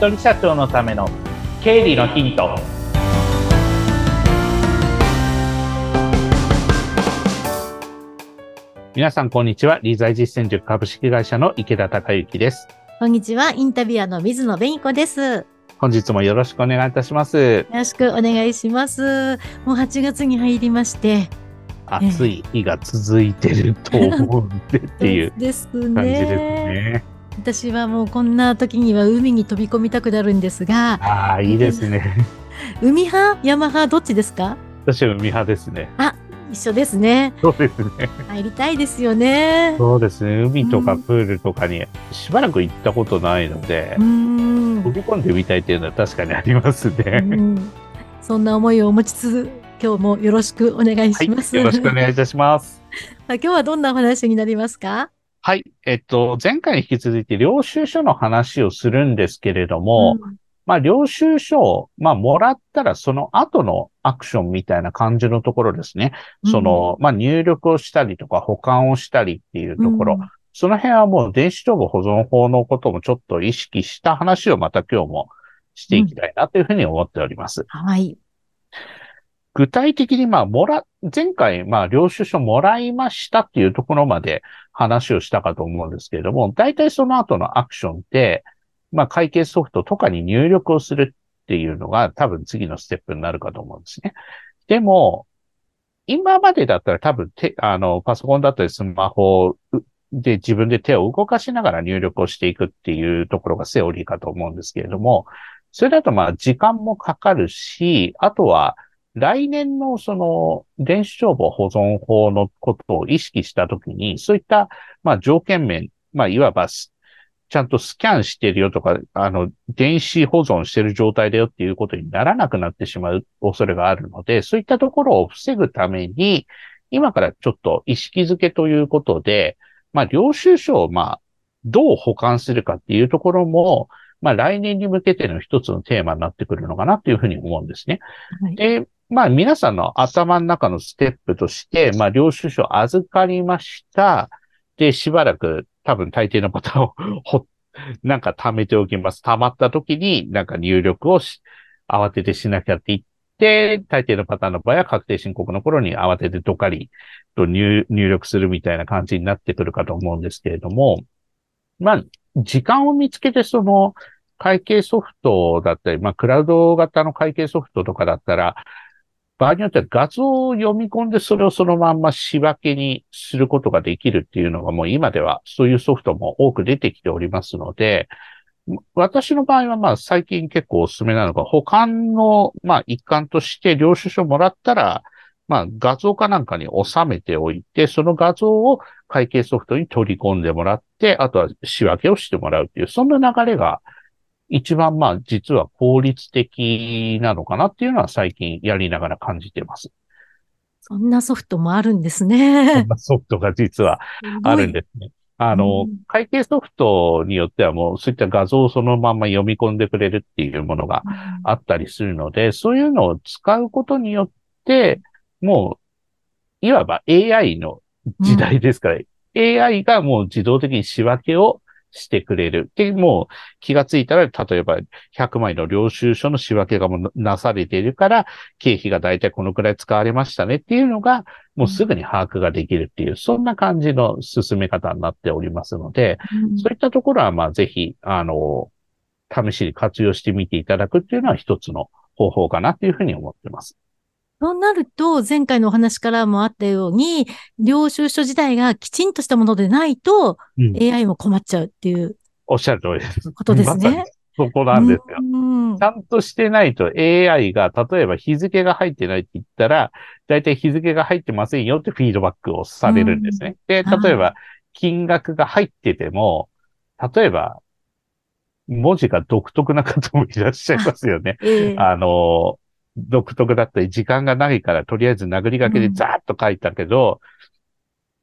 人社長のための経理のヒント。皆さんこんにちは。理財実践塾株式会社の池田孝之です。こんにちは。インタビュアーの水野紅子です。本日もよろしくお願いいたします。よろしくお願いします。もう8月に入りまして。暑い日が続いてると思うんでっていう 感じですね。私はもうこんな時には海に飛び込みたくなるんですが。ああ、いいですね。海派？山派？どっちですか？私は海派ですね。あ、一緒ですね。そうですね。入りたいですよね。そうですね。海とかプールとかにしばらく行ったことないので、うん、飛び込んでみたいっていうのは確かにありますね。うん、そんな思いを持ちつつ、今日もよろしくお願いします。はい、よろしくお願いいたします。今日はどんなお話になりますか？はい。えっと、前回に引き続いて領収書の話をするんですけれども、うん、まあ、領収書を、まあ、もらったらその後のアクションみたいな感じのところですね。うん、その、まあ、入力をしたりとか保管をしたりっていうところ、うん、その辺はもう電子帳簿保存法のこともちょっと意識した話をまた今日もしていきたいなというふうに思っております。はい。具体的にまあ、もら、前回まあ、領収書もらいましたっていうところまで話をしたかと思うんですけれども、大体その後のアクションって、まあ、会計ソフトとかに入力をするっていうのが多分次のステップになるかと思うんですね。でも、今までだったら多分手、あの、パソコンだったりスマホで自分で手を動かしながら入力をしていくっていうところがセオリーかと思うんですけれども、それだとまあ時間もかかるし、あとは来年のその電子帳簿保存法のことを意識したときに、そういったまあ条件面、まあいわばちゃんとスキャンしてるよとか、あの、電子保存してる状態だよっていうことにならなくなってしまう恐れがあるので、そういったところを防ぐために、今からちょっと意識づけということで、まあ、領収書をまあ、どう保管するかっていうところも、まあ、来年に向けての一つのテーマになってくるのかなっていうふうに思うんですね。はい、で、まあ皆さんの頭の中のステップとして、まあ領収書預かりました。で、しばらく多分大抵のパターンを ほ、なんか貯めておきます。溜まった時になんか入力をし、慌ててしなきゃって言って、大抵のパターンの場合は確定申告の頃に慌ててどかりと入力するみたいな感じになってくるかと思うんですけれども、まあ、時間を見つけてその会計ソフトだったり、まあ、クラウド型の会計ソフトとかだったら、場合によっては画像を読み込んでそれをそのまんま仕分けにすることができるっていうのがもう今ではそういうソフトも多く出てきておりますので、私の場合はまあ最近結構おすすめなのが保管のまあ一環として領収書もらったらまあ画像かなんかに収めておいて、その画像を会計ソフトに取り込んでもらって、あとは仕分けをしてもらうっていう、そんな流れが一番まあ実は効率的なのかなっていうのは最近やりながら感じてます。そんなソフトもあるんですね。そんなソフトが実はあるんですね。あの、うん、会計ソフトによってはもうそういった画像をそのまま読み込んでくれるっていうものがあったりするので、うん、そういうのを使うことによって、もう、いわば AI の時代ですから、うん、AI がもう自動的に仕分けをしてくれる。で、もう気がついたら、例えば100枚の領収書の仕分けがもなされているから、経費がだいたいこのくらい使われましたねっていうのが、もうすぐに把握ができるっていう、そんな感じの進め方になっておりますので、うん、そういったところは、まあ、ぜひ、あの、試しに活用してみていただくっていうのは一つの方法かなっていうふうに思ってます。そうなると、前回のお話からもあったように、領収書自体がきちんとしたものでないと、うん、AI も困っちゃうっていう。おっしゃる通りです。ことですね。そこなんですよ。ちゃんとしてないと AI が、例えば日付が入ってないって言ったら、だいたい日付が入ってませんよってフィードバックをされるんですね。で、例えば金額が入ってても、例えば、文字が独特な方もいらっしゃいますよね。えー、あの、独特だったり、時間がないから、とりあえず殴り書きでザーッと書いたけど、うん、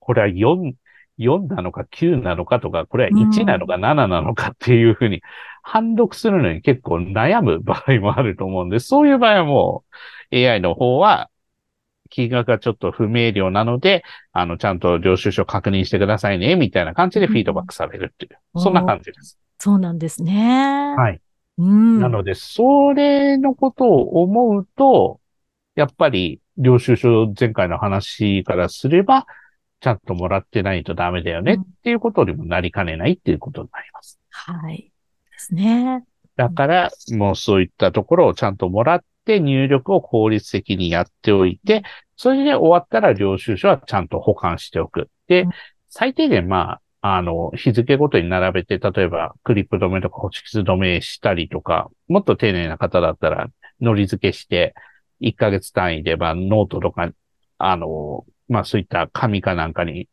これは4、4なのか9なのかとか、これは1なのか7なのかっていうふうに、判読するのに結構悩む場合もあると思うんで、そういう場合はもう AI の方は、金額がちょっと不明瞭なので、あの、ちゃんと領収書確認してくださいね、みたいな感じでフィードバックされるっていう、そんな感じです。そうなんですね。はい。うん。なので、それのことを思うと、やっぱり、領収書前回の話からすれば、ちゃんともらってないとダメだよねっていうことにもなりかねないっていうことになります。はい。ですね。だから、もうそういったところをちゃんともらって入力を効率的にやっておいて、それで終わったら領収書はちゃんと保管しておく。で、最低限まあ、あの、日付ごとに並べて、例えばクリップ止めとかホチキス止めしたりとか、もっと丁寧な方だったら、のり付けして、1ヶ月単位で、まあ、ノートとか、あの、まあ、そういった紙かなんかに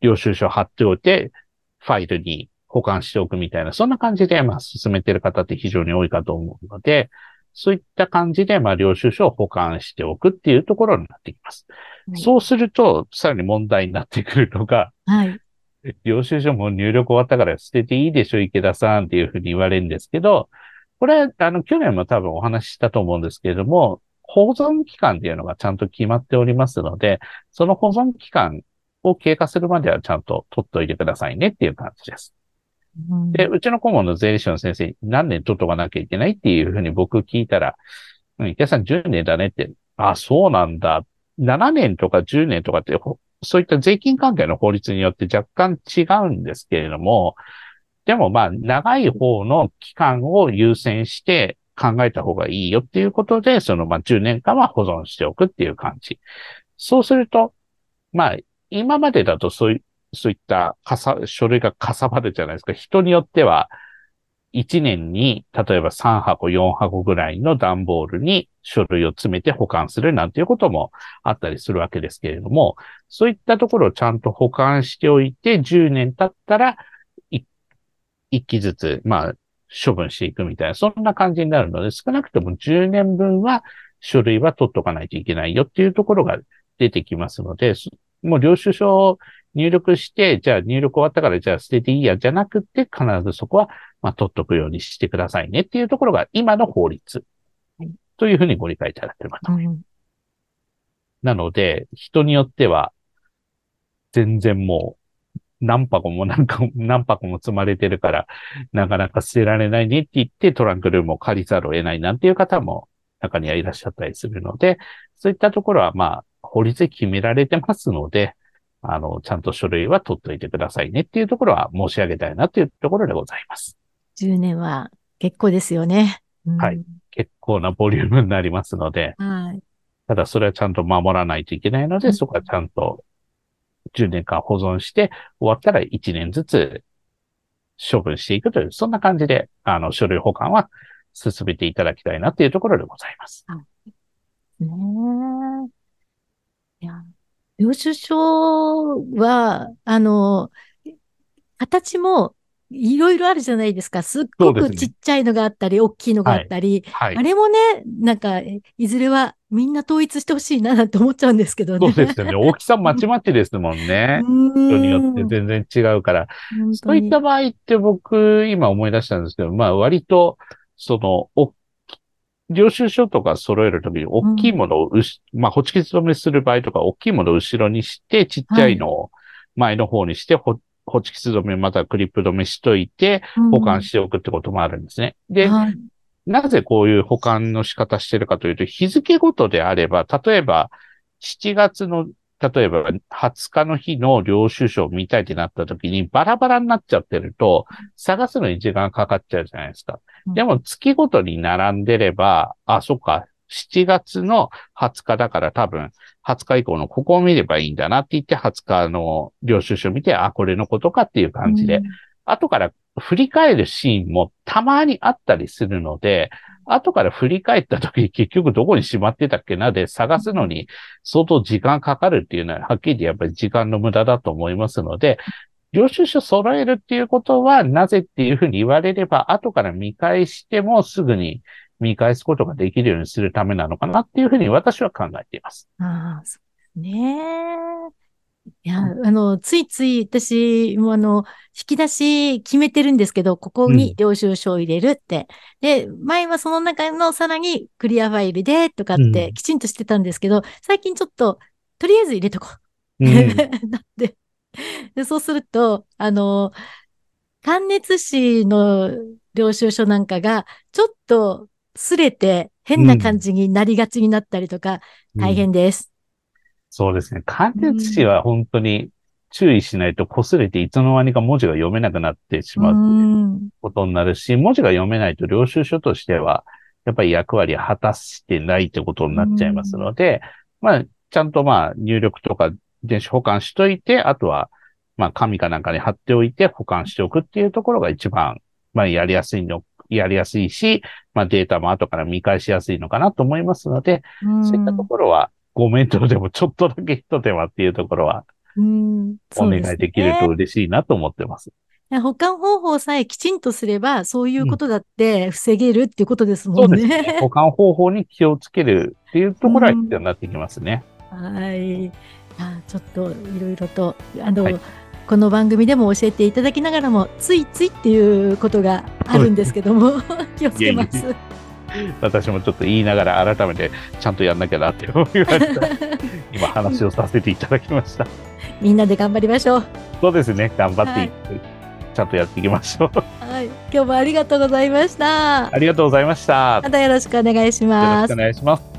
領収書貼っておいて、ファイルに保管しておくみたいな、そんな感じで、まあ、進めてる方って非常に多いかと思うので、そういった感じで、まあ、領収書を保管しておくっていうところになってきます。はい、そうすると、さらに問題になってくるのが、はい。領収書も入力終わったから捨てていいでしょ、池田さんっていうふうに言われるんですけど、これ、あの、去年も多分お話ししたと思うんですけれども、保存期間っていうのがちゃんと決まっておりますので、その保存期間を経過するまではちゃんと取っといてくださいねっていう感じです。で、うちの顧問の税理士の先生に何年取っとかなきゃいけないっていうふうに僕聞いたら、うん、池田さん10年だねって、あ、そうなんだ。7年とか10年とかって、そういった税金関係の法律によって若干違うんですけれども、でもまあ、長い方の期間を優先して考えた方がいいよっていうことで、そのまあ10年間は保存しておくっていう感じ。そうすると、まあ、今までだとそういそういったかさ、書類がかさばるじゃないですか。人によっては、1年に、例えば3箱、4箱ぐらいの段ボールに書類を詰めて保管するなんていうこともあったりするわけですけれども、そういったところをちゃんと保管しておいて、10年経ったら、1機ずつ、まあ、処分していくみたいな、そんな感じになるので、少なくとも10年分は書類は取っとかないといけないよっていうところが出てきますので、もう領収書を入力して、じゃあ入力終わったからじゃあ捨てていいや、じゃなくて、必ずそこは、まあ、取っとくようにしてくださいねっていうところが今の法律。というふうにご理解いただければと思います。なので、人によっては、全然もう、何箱も何か、何箱も積まれてるから、なかなか捨てられないねって言って、トランクルームを借りざるを得ないなんていう方も中にはいらっしゃったりするので、そういったところは、まあ、法律で決められてますので、あの、ちゃんと書類は取っておいてくださいねっていうところは申し上げたいなというところでございます。10年は結構ですよね。うん、はい。結構なボリュームになりますので、はい。ただそれはちゃんと守らないといけないので、うん、そこはちゃんと10年間保存して、終わったら1年ずつ処分していくという、そんな感じで、あの、書類保管は進めていただきたいなというところでございます。はい。ねいや、領収書は、あの、形もいろいろあるじゃないですか。すっごくちっちゃいのがあったり、ね、大きいのがあったり、はいはい、あれもね、なんか、いずれはみんな統一してほしいなって思っちゃうんですけどね。そうですよね。大きさまちまちですもんね。人によって全然違うから。そういった場合って僕、今思い出したんですけど、まあ割と、その、大領収書とか揃えるときに、大きいものをうし、うん、まあ、ホチキス止めする場合とか、大きいものを後ろにして、ちっちゃいのを前の方にして、はい、ホチキス止めまたはクリップ止めしといて、保管しておくってこともあるんですね。うん、で、はい、なぜこういう保管の仕方してるかというと、日付ごとであれば、例えば、7月の例えば20日の日の領収書を見たいってなった時にバラバラになっちゃってると、探すのに時間かかっちゃうじゃないですか。でも月ごとに並んでれば、あ、そっか、7月の20日だから多分20日以降のここを見ればいいんだなって言って20日の領収書を見て、あ、これのことかっていう感じで、後から振り返るシーンもたまにあったりするので、後から振り返った時結局どこにしまってたっけなで探すのに相当時間かかるっていうのははっきりやっぱり時間の無駄だと思いますので、領収書揃えるっていうことはなぜっていうふうに言われれば後から見返してもすぐに見返すことができるようにするためなのかなっていうふうに私は考えています。ああ、そうですね。いや、あの、ついつい私もあの、引き出し決めてるんですけど、ここに領収書を入れるって。うん、で、前はその中のさらにクリアファイルでとかってきちんとしてたんですけど、うん、最近ちょっと、とりあえず入れとこう。うん、なってで。そうすると、あの、関熱紙の領収書なんかが、ちょっと擦れて変な感じになりがちになったりとか、大変です。そうですね。関熱紙は本当に注意しないと擦れていつの間にか文字が読めなくなってしまうことになるし、文字が読めないと領収書としては、やっぱり役割を果たしてないってことになっちゃいますので、まあ、ちゃんとまあ入力とか電子保管しといて、あとはまあ紙かなんかに貼っておいて保管しておくっていうところが一番、まあやりやすいの、やりやすいし、まあデータも後から見返しやすいのかなと思いますので、そういったところはご面倒でもちょっとだけ一手間っていうところは、お願いできると嬉しいなと思ってます。保管方法さえきちんとすれば、そういうことだって防げるっていうことですもんね。うん、ね。保管方法に気をつけるっていうところは必要になってきますね。うん、はい。あちょっといろいろと、あの、はい、この番組でも教えていただきながらも、ついついっていうことがあるんですけども、気をつけます。いやいや私もちょっと言いながら改めてちゃんとやんなきゃなって思いました。今話をさせていただきました。みんなで頑張りましょう。そうですね。頑張って、はい、ちゃんとやっていきましょう。はい。今日もありがとうございました。ありがとうございました。またよろしくお願いします。よろしくお願いします。